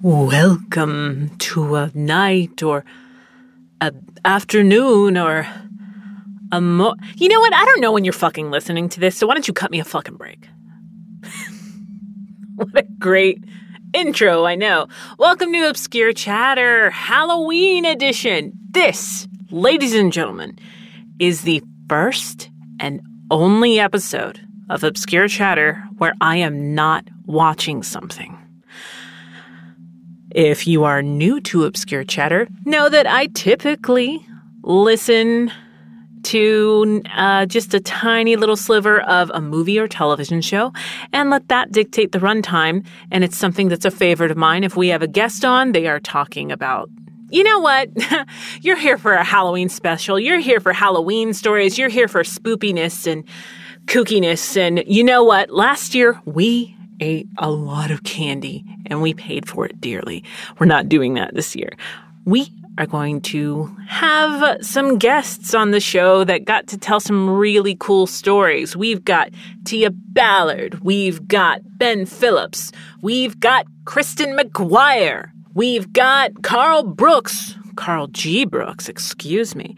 Welcome to a night or a afternoon or a mo. You know what? I don't know when you're fucking listening to this, so why don't you cut me a fucking break? what a great intro, I know. Welcome to Obscure Chatter, Halloween edition. This, ladies and gentlemen, is the first and only episode of Obscure Chatter where I am not watching something. If you are new to Obscure Chatter, know that I typically listen to uh, just a tiny little sliver of a movie or television show and let that dictate the runtime. And it's something that's a favorite of mine. If we have a guest on, they are talking about. You know what? You're here for a Halloween special. You're here for Halloween stories. You're here for spoopiness and kookiness. And you know what? Last year, we ate a lot of candy and we paid for it dearly. We're not doing that this year. We are going to have some guests on the show that got to tell some really cool stories. We've got Tia Ballard, we've got Ben Phillips, we've got Kristen McGuire, we've got Carl Brooks, Carl G. Brooks, excuse me.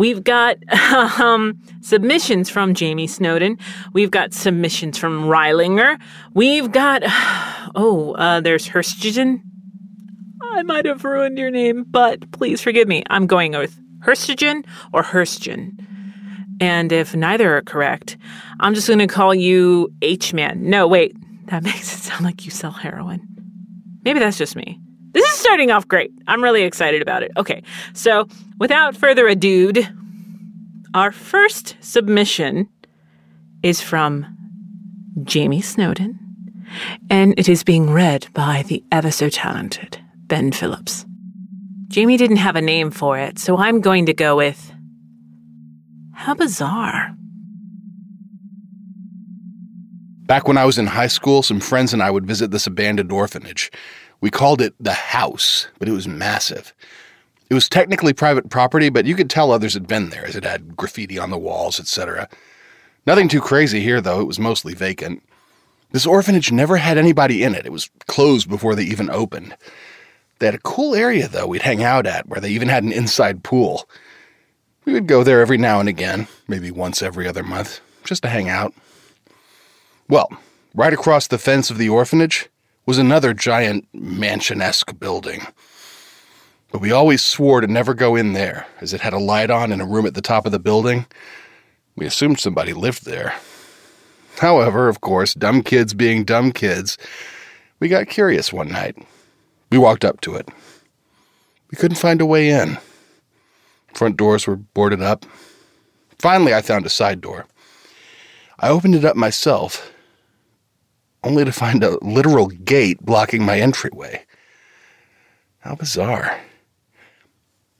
We've got um, submissions from Jamie Snowden. We've got submissions from Reilinger. We've got, oh, uh, there's Herstigen. I might have ruined your name, but please forgive me. I'm going with Herstigen or Herstigen. And if neither are correct, I'm just going to call you H Man. No, wait, that makes it sound like you sell heroin. Maybe that's just me. This is starting off great. I'm really excited about it. Okay, so without further ado, our first submission is from Jamie Snowden, and it is being read by the ever so talented Ben Phillips. Jamie didn't have a name for it, so I'm going to go with How Bizarre. Back when I was in high school, some friends and I would visit this abandoned orphanage. We called it the house, but it was massive. It was technically private property, but you could tell others had been there as it had graffiti on the walls, etc. Nothing too crazy here, though. It was mostly vacant. This orphanage never had anybody in it. It was closed before they even opened. They had a cool area, though, we'd hang out at, where they even had an inside pool. We would go there every now and again, maybe once every other month, just to hang out. Well, right across the fence of the orphanage was another giant mansion esque building. But we always swore to never go in there, as it had a light on in a room at the top of the building. We assumed somebody lived there. However, of course, dumb kids being dumb kids, we got curious one night. We walked up to it. We couldn't find a way in. Front doors were boarded up. Finally, I found a side door. I opened it up myself, only to find a literal gate blocking my entryway. How bizarre.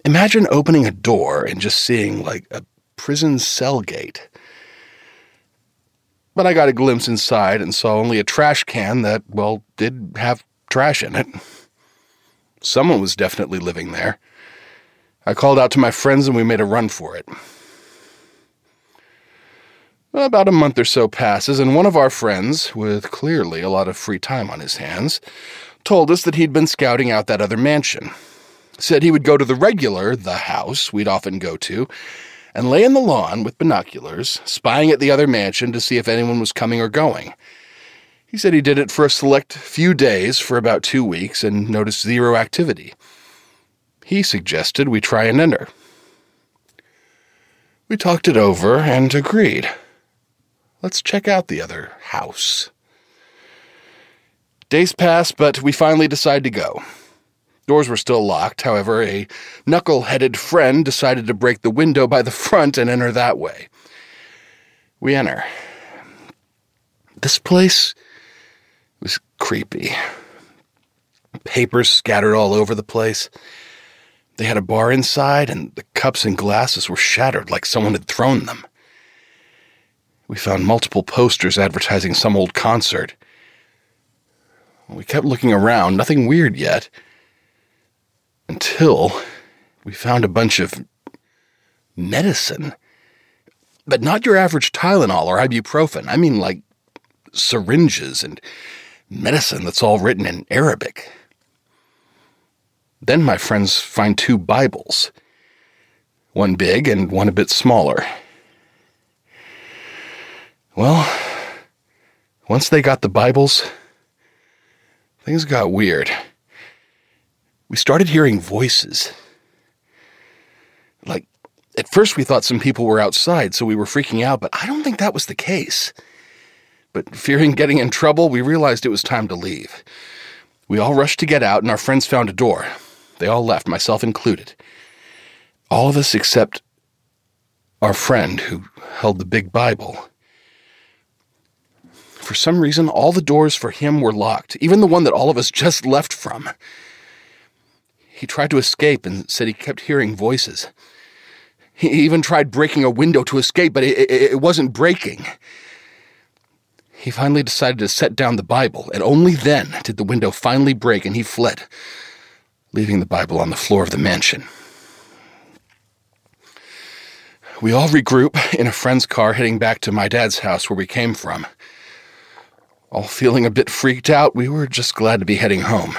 Imagine opening a door and just seeing like a prison cell gate. But I got a glimpse inside and saw only a trash can that, well, did have trash in it. Someone was definitely living there. I called out to my friends and we made a run for it. About a month or so passes, and one of our friends, with clearly a lot of free time on his hands, told us that he'd been scouting out that other mansion. Said he would go to the regular, the house we'd often go to, and lay in the lawn with binoculars, spying at the other mansion to see if anyone was coming or going. He said he did it for a select few days for about two weeks and noticed zero activity. He suggested we try and enter. We talked it over and agreed. Let's check out the other house. Days pass, but we finally decide to go. Doors were still locked, however, a knuckle headed friend decided to break the window by the front and enter that way. We enter. This place was creepy. Papers scattered all over the place. They had a bar inside, and the cups and glasses were shattered like someone had thrown them. We found multiple posters advertising some old concert. We kept looking around, nothing weird yet, until we found a bunch of medicine. But not your average Tylenol or ibuprofen. I mean, like syringes and medicine that's all written in Arabic. Then my friends find two Bibles one big and one a bit smaller. Well, once they got the Bibles, things got weird. We started hearing voices. Like, at first we thought some people were outside, so we were freaking out, but I don't think that was the case. But fearing getting in trouble, we realized it was time to leave. We all rushed to get out, and our friends found a door. They all left, myself included. All of us except our friend who held the big Bible. For some reason, all the doors for him were locked, even the one that all of us just left from. He tried to escape and said he kept hearing voices. He even tried breaking a window to escape, but it, it, it wasn't breaking. He finally decided to set down the Bible, and only then did the window finally break and he fled, leaving the Bible on the floor of the mansion. We all regroup in a friend's car heading back to my dad's house where we came from. All feeling a bit freaked out, we were just glad to be heading home.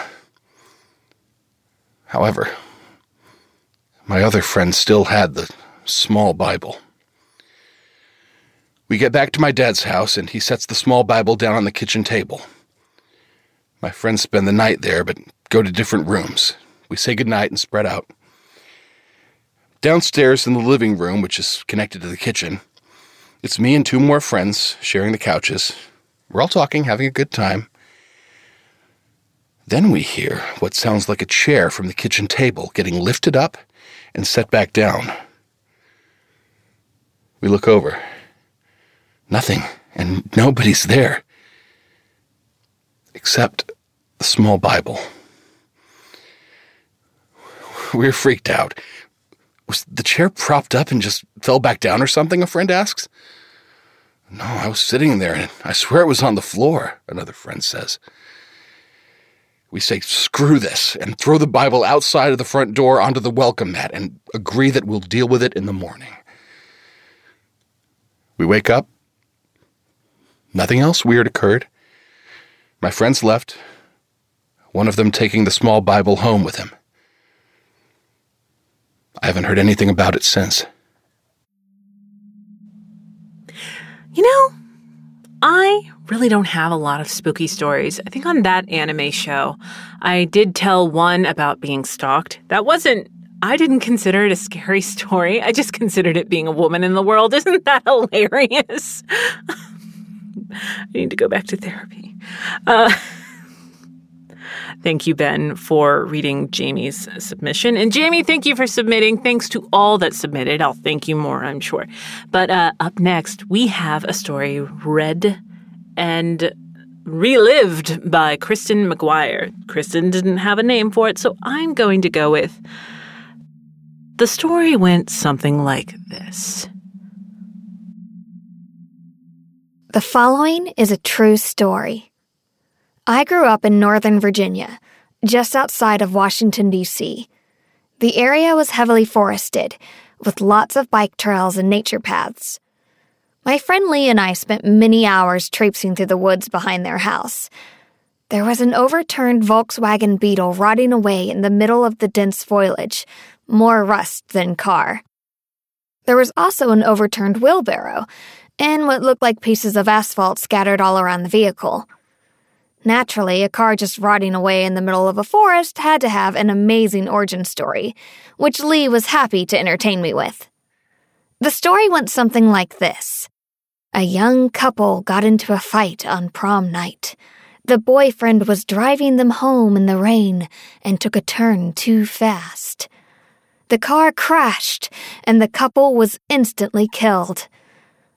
However, my other friend still had the small Bible. We get back to my dad's house, and he sets the small Bible down on the kitchen table. My friends spend the night there, but go to different rooms. We say goodnight and spread out. Downstairs in the living room, which is connected to the kitchen, it's me and two more friends sharing the couches. We're all talking, having a good time. Then we hear what sounds like a chair from the kitchen table getting lifted up and set back down. We look over. Nothing, and nobody's there. Except the small Bible. We're freaked out. Was the chair propped up and just fell back down or something? A friend asks. No, I was sitting there and I swear it was on the floor, another friend says. We say, screw this, and throw the Bible outside of the front door onto the welcome mat and agree that we'll deal with it in the morning. We wake up, Nothing else weird occurred. My friends left, one of them taking the small Bible home with him. I haven't heard anything about it since. You know, I really don't have a lot of spooky stories. I think on that anime show, I did tell one about being stalked. That wasn't, I didn't consider it a scary story. I just considered it being a woman in the world. Isn't that hilarious? I need to go back to therapy. Uh, thank you, Ben, for reading Jamie's submission. And Jamie, thank you for submitting. Thanks to all that submitted. I'll thank you more, I'm sure. But uh, up next, we have a story read and relived by Kristen McGuire. Kristen didn't have a name for it, so I'm going to go with the story went something like this. The following is a true story. I grew up in Northern Virginia, just outside of Washington, D.C. The area was heavily forested, with lots of bike trails and nature paths. My friend Lee and I spent many hours traipsing through the woods behind their house. There was an overturned Volkswagen Beetle rotting away in the middle of the dense foliage, more rust than car. There was also an overturned wheelbarrow and what looked like pieces of asphalt scattered all around the vehicle. Naturally, a car just rotting away in the middle of a forest had to have an amazing origin story, which Lee was happy to entertain me with. The story went something like this A young couple got into a fight on prom night. The boyfriend was driving them home in the rain and took a turn too fast. The car crashed, and the couple was instantly killed.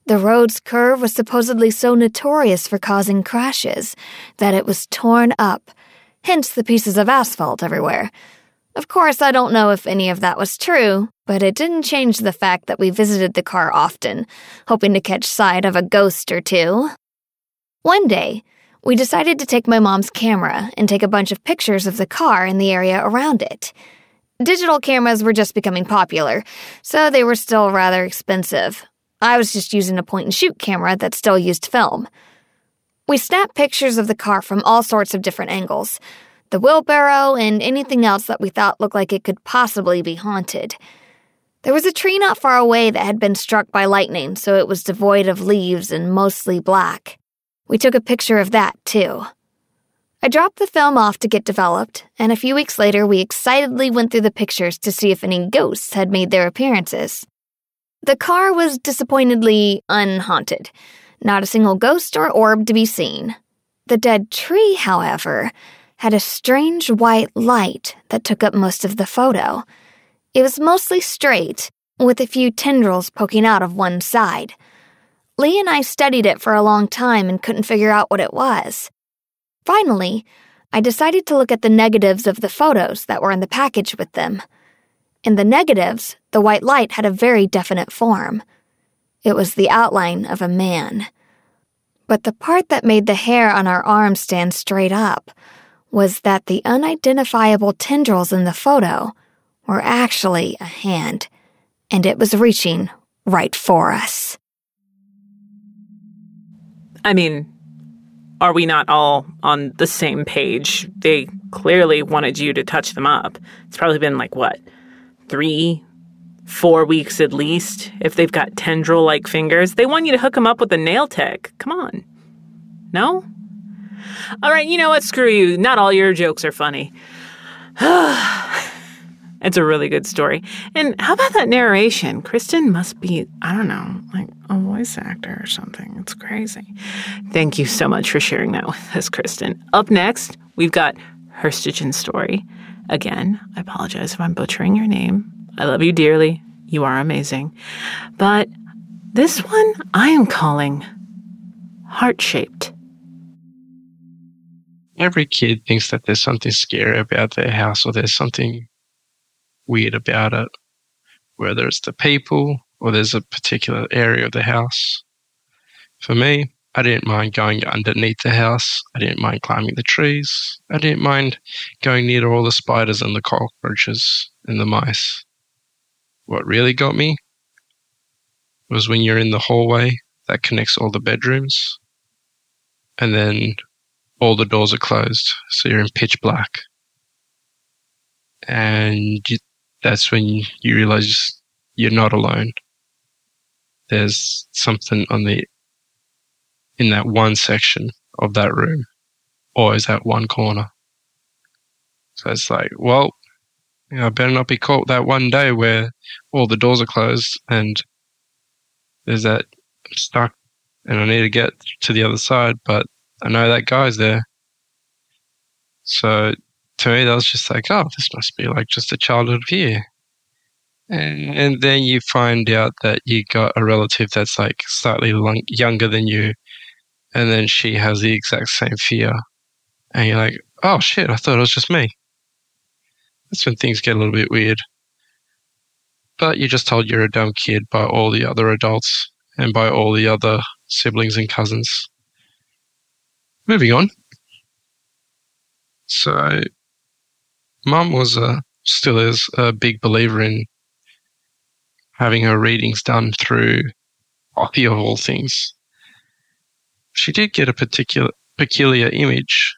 The road's curve was supposedly so notorious for causing crashes that it was torn up, hence the pieces of asphalt everywhere. Of course, I don't know if any of that was true, but it didn't change the fact that we visited the car often, hoping to catch sight of a ghost or two. One day, we decided to take my mom's camera and take a bunch of pictures of the car and the area around it. Digital cameras were just becoming popular, so they were still rather expensive, I was just using a point and shoot camera that still used film. We snapped pictures of the car from all sorts of different angles. the wheelbarrow, and anything else that we thought looked like it could possibly be haunted. There was a tree not far away that had been struck by lightning, so it was devoid of leaves and mostly black. We took a picture of that, too. I dropped the film off to get developed, and a few weeks later, we excitedly went through the pictures to see if any ghosts had made their appearances. The car was disappointingly unhaunted. Not a single ghost or orb to be seen. The dead tree, however, had a strange white light that took up most of the photo. It was mostly straight, with a few tendrils poking out of one side. Lee and I studied it for a long time and couldn't figure out what it was. Finally, I decided to look at the negatives of the photos that were in the package with them. In the negatives, the white light had a very definite form. It was the outline of a man. But the part that made the hair on our arms stand straight up was that the unidentifiable tendrils in the photo were actually a hand, and it was reaching right for us. I mean, are we not all on the same page? They clearly wanted you to touch them up. It's probably been like what, three, four weeks at least. If they've got tendril like fingers, they want you to hook them up with a nail tech. Come on. No? All right, you know what? Screw you. Not all your jokes are funny. it's a really good story. And how about that narration? Kristen must be, I don't know, like a voice actor or something. It's crazy. Thank you so much for sharing that with us, Kristen. Up next, we've got Herstigen's story. Again, I apologize if I'm butchering your name. I love you dearly. You are amazing. But this one I am calling heart shaped. Every kid thinks that there's something scary about their house or there's something weird about it, whether it's the people or there's a particular area of the house. For me, I didn't mind going underneath the house. I didn't mind climbing the trees. I didn't mind going near to all the spiders and the cockroaches and the mice. What really got me was when you're in the hallway that connects all the bedrooms, and then all the doors are closed, so you're in pitch black. And you, that's when you realize you're not alone. There's something on the in that one section of that room, or is that one corner. So it's like, well, you know, I better not be caught that one day where all the doors are closed and there's that I'm stuck and I need to get to the other side, but I know that guy's there. So to me, that was just like, oh, this must be like just a childhood fear. And, then you find out that you got a relative that's like slightly long, younger than you and then she has the exact same fear. And you're like, oh shit, I thought it was just me. That's when things get a little bit weird. But you're just told you're a dumb kid by all the other adults and by all the other siblings and cousins. Moving on. So, mum was a, still is a big believer in having her readings done through Oppie of all things she did get a particular peculiar image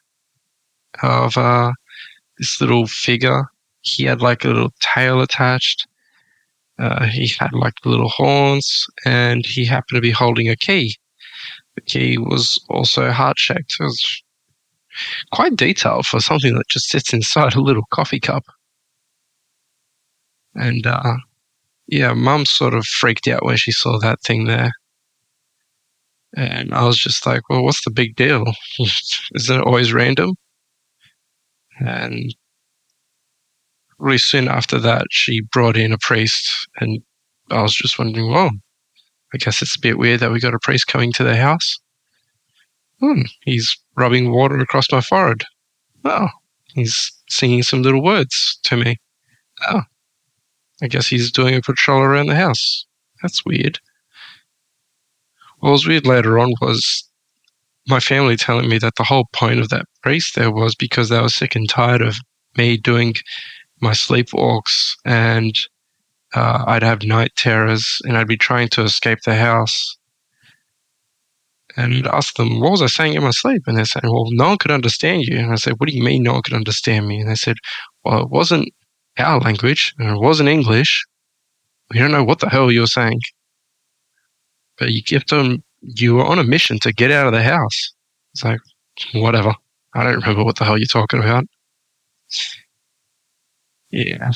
of uh, this little figure. He had like a little tail attached. Uh, he had like little horns, and he happened to be holding a key. The key was also heart shaped. It was quite detailed for something that just sits inside a little coffee cup. And uh, yeah, Mum sort of freaked out when she saw that thing there. And I was just like, well, what's the big deal? Isn't it always random? And really soon after that, she brought in a priest, and I was just wondering, well, I guess it's a bit weird that we got a priest coming to the house. Hmm, he's rubbing water across my forehead. Oh, he's singing some little words to me. Oh, I guess he's doing a patrol around the house. That's weird. What was weird later on was my family telling me that the whole point of that priest there was because they were sick and tired of me doing my sleepwalks and uh, I'd have night terrors and I'd be trying to escape the house. and asked them, what was I saying in my sleep? And they're saying, well, no one could understand you. And I said, what do you mean no one could understand me? And they said, well, it wasn't our language and it wasn't English. We don't know what the hell you're saying. But you kept on, you were on a mission to get out of the house. It's like, whatever. I don't remember what the hell you're talking about. Yeah.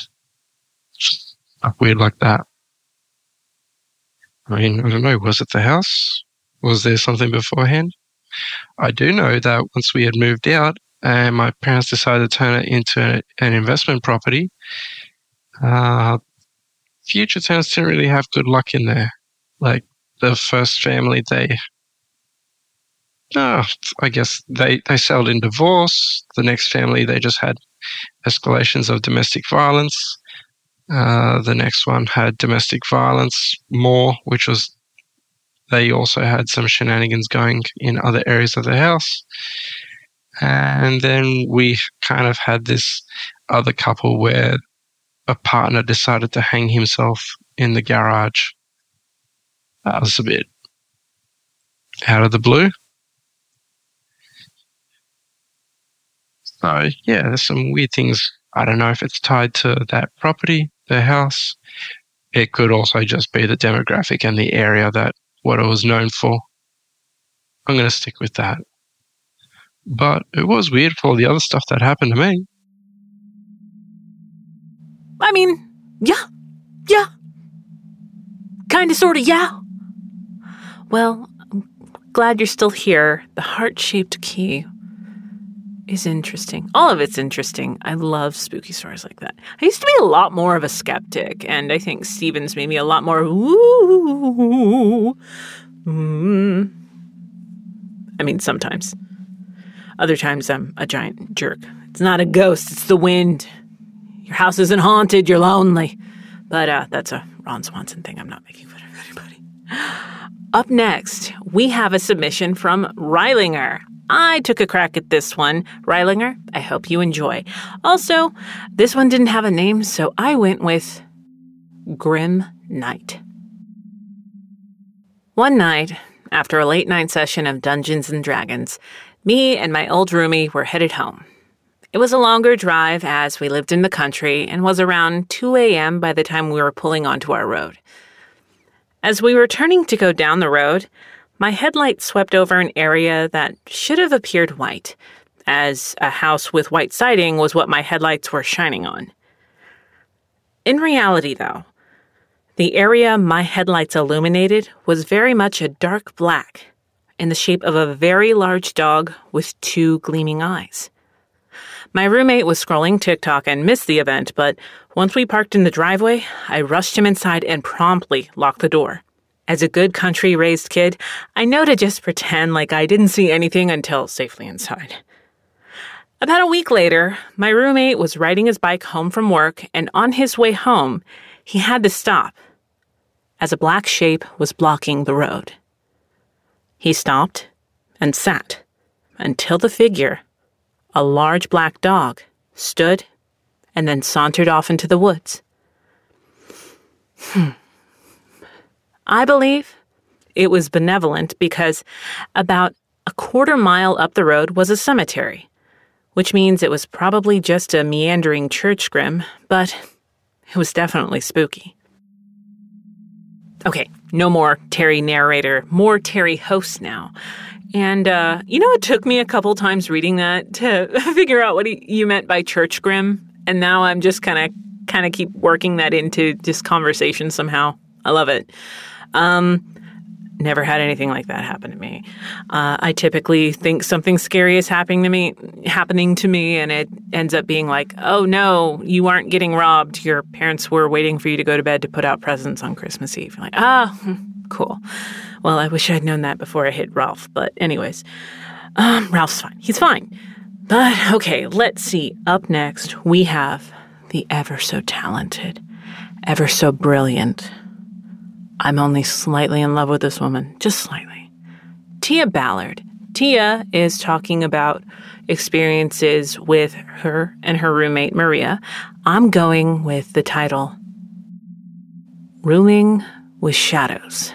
Stuff weird like that. I mean, I don't know. Was it the house? Was there something beforehand? I do know that once we had moved out and my parents decided to turn it into an investment property, uh, future tenants didn't really have good luck in there. Like the first family, they, no, I guess they, they settled in divorce. The next family, they just had escalations of domestic violence. Uh, the next one had domestic violence more, which was they also had some shenanigans going in other areas of the house. And then we kind of had this other couple where a partner decided to hang himself in the garage. Uh, that was a bit out of the blue. So, yeah, there's some weird things. I don't know if it's tied to that property, the house. It could also just be the demographic and the area that what it was known for. I'm going to stick with that. But it was weird for all the other stuff that happened to me. I mean, yeah, yeah. Kinda, sorta, yeah. Well, I'm glad you're still here. The heart shaped key is interesting. All of it's interesting. I love spooky stories like that. I used to be a lot more of a skeptic, and I think Stephen's made me a lot more ooh. Mm. I mean, sometimes. Other times I'm a giant jerk. It's not a ghost, it's the wind. Your house isn't haunted, you're lonely. But uh, that's a Ron Swanson thing. I'm not making fun of anybody. Up next, we have a submission from Reilinger. I took a crack at this one. Reilinger, I hope you enjoy. Also, this one didn't have a name, so I went with Grim Night. One night, after a late night session of Dungeons and Dragons, me and my old roomie were headed home. It was a longer drive as we lived in the country and was around 2 a.m. by the time we were pulling onto our road. As we were turning to go down the road, my headlight swept over an area that should have appeared white, as a house with white siding was what my headlights were shining on. In reality, though, the area my headlights illuminated was very much a dark black, in the shape of a very large dog with two gleaming eyes. My roommate was scrolling TikTok and missed the event, but once we parked in the driveway, I rushed him inside and promptly locked the door. As a good country raised kid, I know to just pretend like I didn't see anything until safely inside. About a week later, my roommate was riding his bike home from work, and on his way home, he had to stop as a black shape was blocking the road. He stopped and sat until the figure, a large black dog, stood and then sauntered off into the woods. Hmm. I believe it was benevolent because about a quarter mile up the road was a cemetery, which means it was probably just a meandering church grim, but it was definitely spooky. Okay, no more Terry narrator, more Terry host now. And, uh, you know, it took me a couple times reading that to figure out what he, you meant by church grim. And now I'm just kind of, kind of keep working that into just conversation somehow. I love it. Um, never had anything like that happen to me. Uh, I typically think something scary is happening to me, happening to me, and it ends up being like, "Oh no, you aren't getting robbed. Your parents were waiting for you to go to bed to put out presents on Christmas Eve." Like, ah, oh, cool. Well, I wish I'd known that before I hit Ralph. But anyways, um, Ralph's fine. He's fine. But okay, let's see. Up next, we have the ever so talented, ever so brilliant I'm only slightly in love with this woman, just slightly. Tia Ballard. Tia is talking about experiences with her and her roommate Maria. I'm going with the title Rooming with Shadows.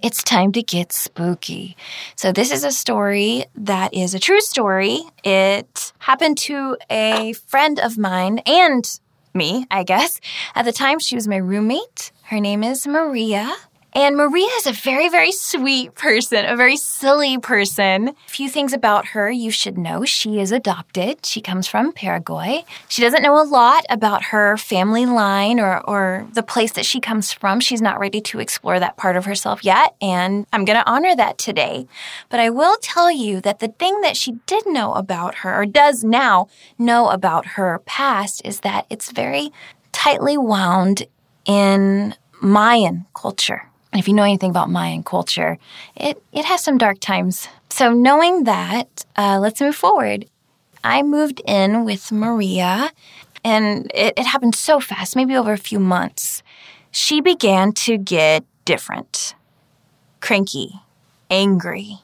it's time to get spooky. So, this is a story that is a true story. It happened to a friend of mine and me, I guess. At the time, she was my roommate. Her name is Maria. And Maria is a very, very sweet person, a very silly person. A few things about her you should know. She is adopted. She comes from Paraguay. She doesn't know a lot about her family line or, or the place that she comes from. She's not ready to explore that part of herself yet. And I'm going to honor that today. But I will tell you that the thing that she did know about her, or does now know about her past, is that it's very tightly wound in Mayan culture. If you know anything about Mayan culture, it, it has some dark times. So, knowing that, uh, let's move forward. I moved in with Maria, and it, it happened so fast, maybe over a few months. She began to get different cranky, angry,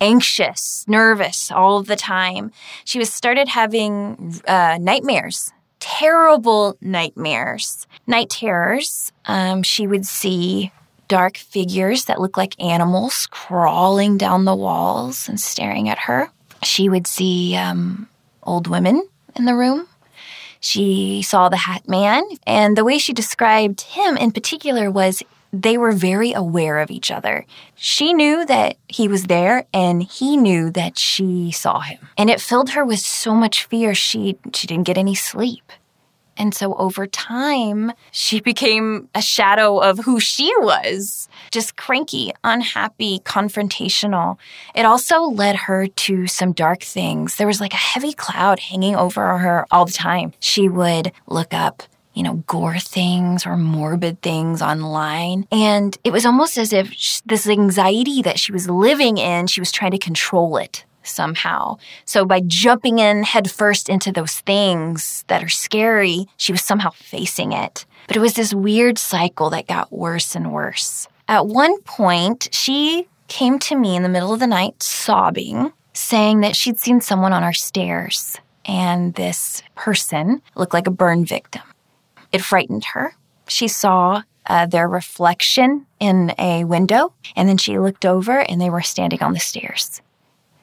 anxious, nervous all the time. She was started having uh, nightmares, terrible nightmares, night terrors. Um, she would see dark figures that looked like animals crawling down the walls and staring at her. She would see um, old women in the room. She saw the Hat Man, and the way she described him in particular was they were very aware of each other. She knew that he was there and he knew that she saw him. And it filled her with so much fear she she didn't get any sleep. And so over time, she became a shadow of who she was just cranky, unhappy, confrontational. It also led her to some dark things. There was like a heavy cloud hanging over her all the time. She would look up you know, gore things or morbid things online. And it was almost as if this anxiety that she was living in, she was trying to control it somehow. So by jumping in headfirst into those things that are scary, she was somehow facing it. But it was this weird cycle that got worse and worse. At one point, she came to me in the middle of the night sobbing, saying that she'd seen someone on our stairs and this person looked like a burn victim. It frightened her. She saw uh, their reflection in a window, and then she looked over and they were standing on the stairs.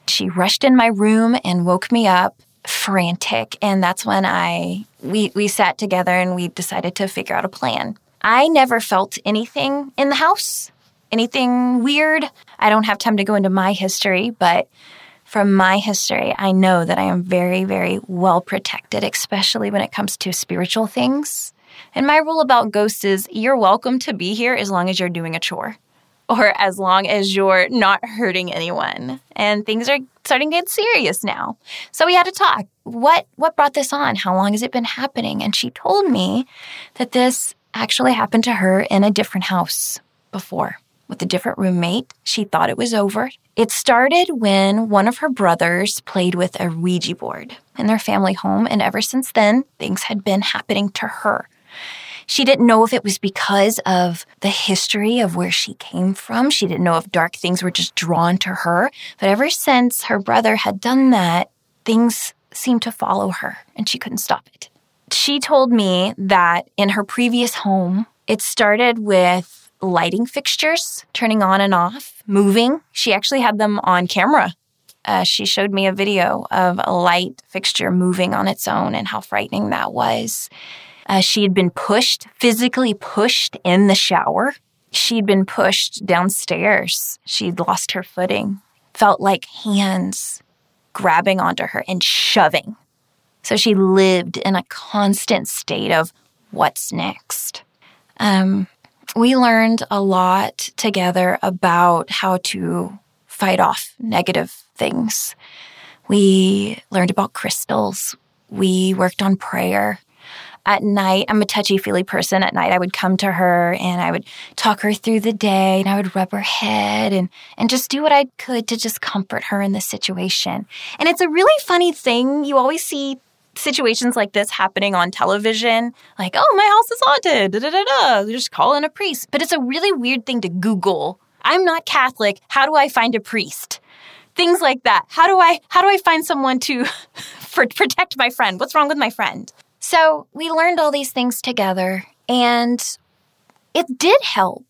She rushed in my room and woke me up frantic and that's when I we we sat together and we decided to figure out a plan. I never felt anything in the house, anything weird. I don't have time to go into my history, but from my history, I know that I am very, very well protected, especially when it comes to spiritual things. And my rule about ghosts is you're welcome to be here as long as you're doing a chore or as long as you're not hurting anyone. And things are starting to get serious now. So we had to talk. What what brought this on? How long has it been happening? And she told me that this actually happened to her in a different house before with a different roommate. She thought it was over. It started when one of her brothers played with a Ouija board in their family home, and ever since then, things had been happening to her. She didn't know if it was because of the history of where she came from. She didn't know if dark things were just drawn to her. But ever since her brother had done that, things seemed to follow her and she couldn't stop it. She told me that in her previous home, it started with lighting fixtures turning on and off, moving. She actually had them on camera. Uh, she showed me a video of a light fixture moving on its own and how frightening that was. Uh, she had been pushed, physically pushed in the shower. She'd been pushed downstairs. She'd lost her footing, felt like hands grabbing onto her and shoving. So she lived in a constant state of what's next. Um, we learned a lot together about how to fight off negative things. We learned about crystals. We worked on prayer at night, I'm a touchy feely person. At night, I would come to her and I would talk her through the day and I would rub her head and, and just do what I could to just comfort her in the situation. And it's a really funny thing. You always see situations like this happening on television, like, oh, my house is haunted, da da da da. Just call in a priest. But it's a really weird thing to Google. I'm not Catholic. How do I find a priest? Things like that. How do I how do I find someone to protect my friend? What's wrong with my friend? So we learned all these things together, and it did help.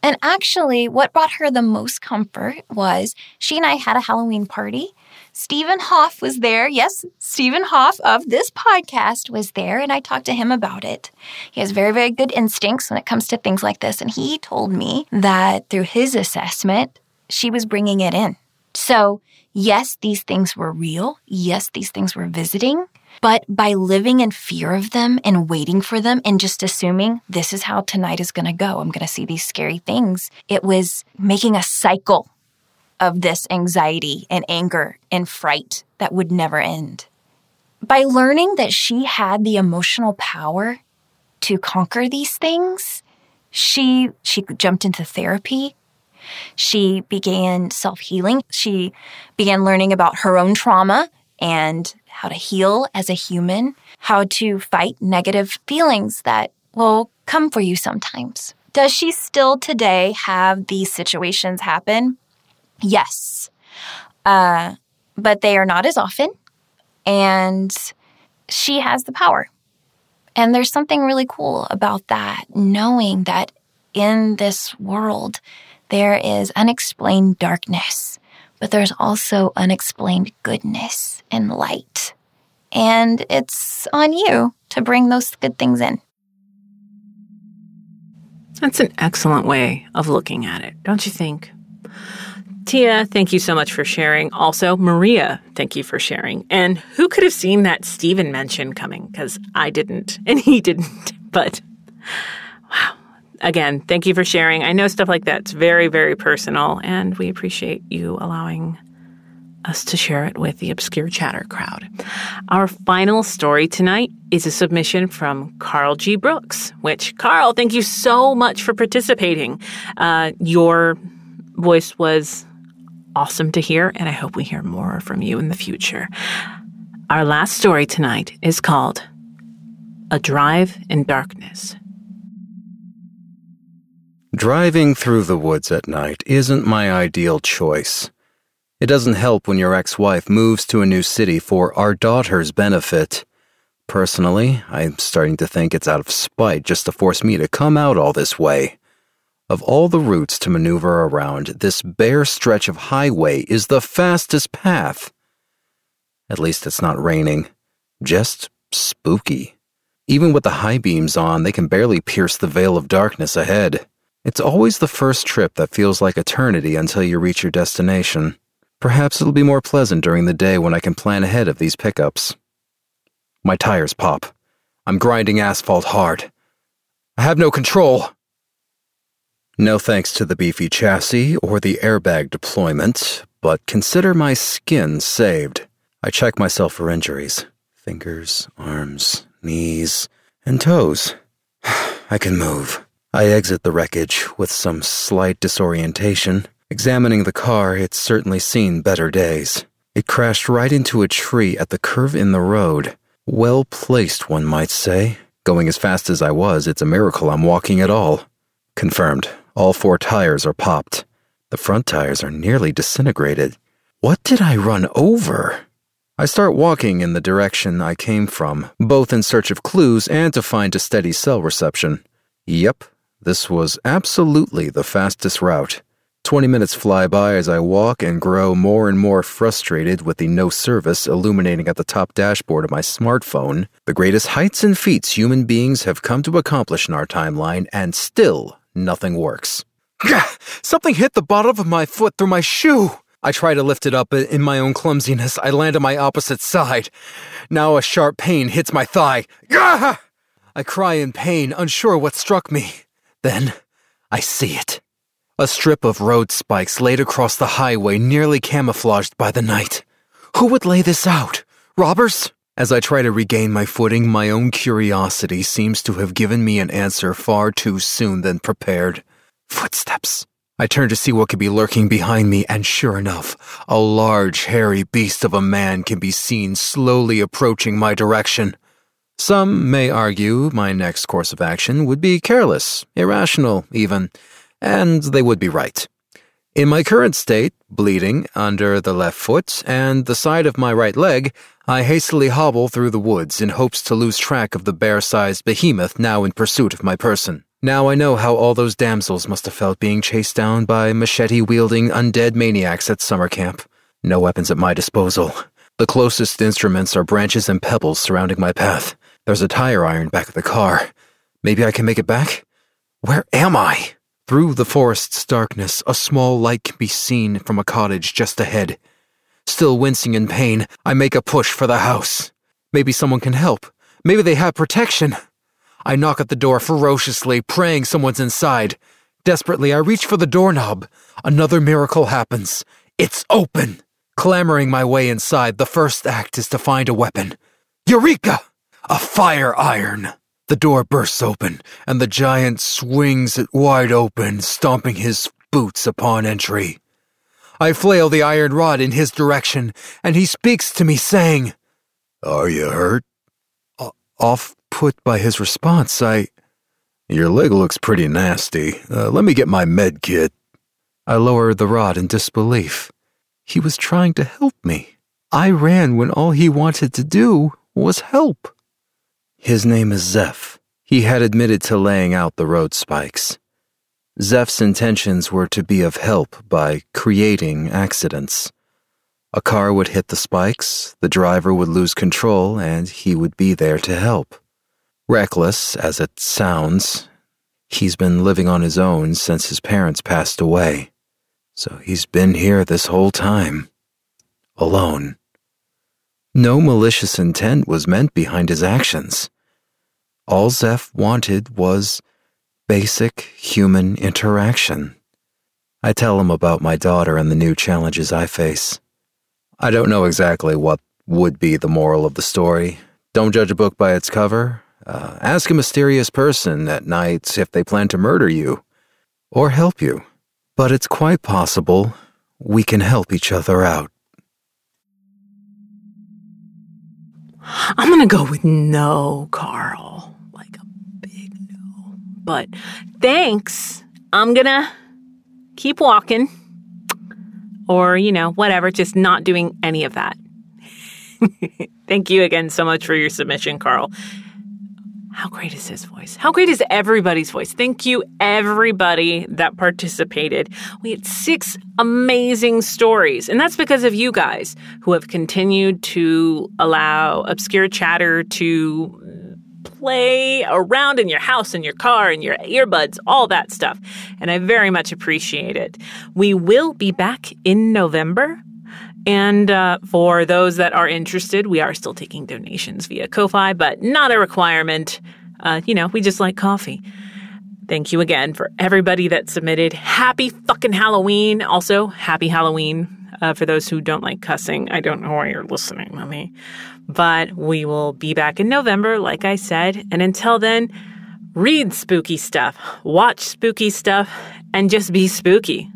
And actually, what brought her the most comfort was she and I had a Halloween party. Stephen Hoff was there. Yes, Stephen Hoff of this podcast was there, and I talked to him about it. He has very, very good instincts when it comes to things like this. And he told me that through his assessment, she was bringing it in. So, yes, these things were real. Yes, these things were visiting. But by living in fear of them and waiting for them and just assuming this is how tonight is going to go, I'm going to see these scary things, it was making a cycle of this anxiety and anger and fright that would never end. By learning that she had the emotional power to conquer these things, she she jumped into therapy. She began self-healing. She began learning about her own trauma and how to heal as a human, how to fight negative feelings that will come for you sometimes. Does she still today have these situations happen? Yes. Uh, but they are not as often. And she has the power. And there's something really cool about that, knowing that in this world, there is unexplained darkness but there's also unexplained goodness and light. And it's on you to bring those good things in. That's an excellent way of looking at it, don't you think? Tia, thank you so much for sharing. Also, Maria, thank you for sharing. And who could have seen that Stephen mention coming? Because I didn't, and he didn't. But again, thank you for sharing. I know stuff like that's very, very personal, and we appreciate you allowing us to share it with the Obscure Chatter crowd. Our final story tonight is a submission from Carl G. Brooks, which, Carl, thank you so much for participating. Uh, your voice was awesome to hear, and I hope we hear more from you in the future. Our last story tonight is called A Drive in Darkness. Driving through the woods at night isn't my ideal choice. It doesn't help when your ex wife moves to a new city for our daughter's benefit. Personally, I'm starting to think it's out of spite just to force me to come out all this way. Of all the routes to maneuver around, this bare stretch of highway is the fastest path. At least it's not raining. Just spooky. Even with the high beams on, they can barely pierce the veil of darkness ahead. It's always the first trip that feels like eternity until you reach your destination. Perhaps it'll be more pleasant during the day when I can plan ahead of these pickups. My tires pop. I'm grinding asphalt hard. I have no control. No thanks to the beefy chassis or the airbag deployment, but consider my skin saved. I check myself for injuries fingers, arms, knees, and toes. I can move. I exit the wreckage with some slight disorientation. Examining the car, it's certainly seen better days. It crashed right into a tree at the curve in the road. Well placed, one might say. Going as fast as I was, it's a miracle I'm walking at all. Confirmed. All four tires are popped. The front tires are nearly disintegrated. What did I run over? I start walking in the direction I came from, both in search of clues and to find a steady cell reception. Yep, this was absolutely the fastest route. 20 minutes fly by as I walk and grow more and more frustrated with the no service illuminating at the top dashboard of my smartphone, the greatest heights and feats human beings have come to accomplish in our timeline, and still nothing works. Something hit the bottom of my foot through my shoe. I try to lift it up, but in my own clumsiness, I land on my opposite side. Now a sharp pain hits my thigh. I cry in pain, unsure what struck me. Then I see it. A strip of road spikes laid across the highway, nearly camouflaged by the night. Who would lay this out? Robbers? As I try to regain my footing, my own curiosity seems to have given me an answer far too soon than prepared. Footsteps. I turn to see what could be lurking behind me, and sure enough, a large, hairy beast of a man can be seen slowly approaching my direction. Some may argue my next course of action would be careless, irrational, even, and they would be right. In my current state, bleeding under the left foot and the side of my right leg, I hastily hobble through the woods in hopes to lose track of the bear sized behemoth now in pursuit of my person. Now I know how all those damsels must have felt being chased down by machete wielding undead maniacs at summer camp. No weapons at my disposal. The closest instruments are branches and pebbles surrounding my path. There's a tire iron back of the car. Maybe I can make it back? Where am I? Through the forest's darkness, a small light can be seen from a cottage just ahead. Still wincing in pain, I make a push for the house. Maybe someone can help. Maybe they have protection. I knock at the door ferociously, praying someone's inside. Desperately, I reach for the doorknob. Another miracle happens. It's open. Clamoring my way inside, the first act is to find a weapon. Eureka! A fire iron. The door bursts open, and the giant swings it wide open, stomping his boots upon entry. I flail the iron rod in his direction, and he speaks to me, saying, Are you hurt? off put by his response, I. Your leg looks pretty nasty. Uh, let me get my med kit. I lowered the rod in disbelief. He was trying to help me. I ran when all he wanted to do was help. His name is Zeph. He had admitted to laying out the road spikes. Zeph's intentions were to be of help by creating accidents. A car would hit the spikes, the driver would lose control, and he would be there to help. Reckless as it sounds, he's been living on his own since his parents passed away. So he's been here this whole time. Alone. No malicious intent was meant behind his actions. All Zeph wanted was basic human interaction. I tell him about my daughter and the new challenges I face. I don't know exactly what would be the moral of the story. Don't judge a book by its cover. Uh, ask a mysterious person at night if they plan to murder you or help you. But it's quite possible we can help each other out. I'm going to go with no, Carl. Like a big no. But thanks. I'm going to keep walking. Or, you know, whatever, just not doing any of that. Thank you again so much for your submission, Carl. How great is his voice? How great is everybody's voice? Thank you, everybody that participated. We had six amazing stories, and that's because of you guys who have continued to allow Obscure Chatter to play around in your house, in your car, in your earbuds, all that stuff. And I very much appreciate it. We will be back in November and uh, for those that are interested, we are still taking donations via Ko-fi, but not a requirement. Uh, you know, we just like coffee. Thank you again for everybody that submitted. Happy fucking Halloween. Also, happy Halloween uh, for those who don't like cussing. I don't know why you're listening me. But we will be back in November, like I said. And until then, read spooky stuff, watch spooky stuff, and just be spooky.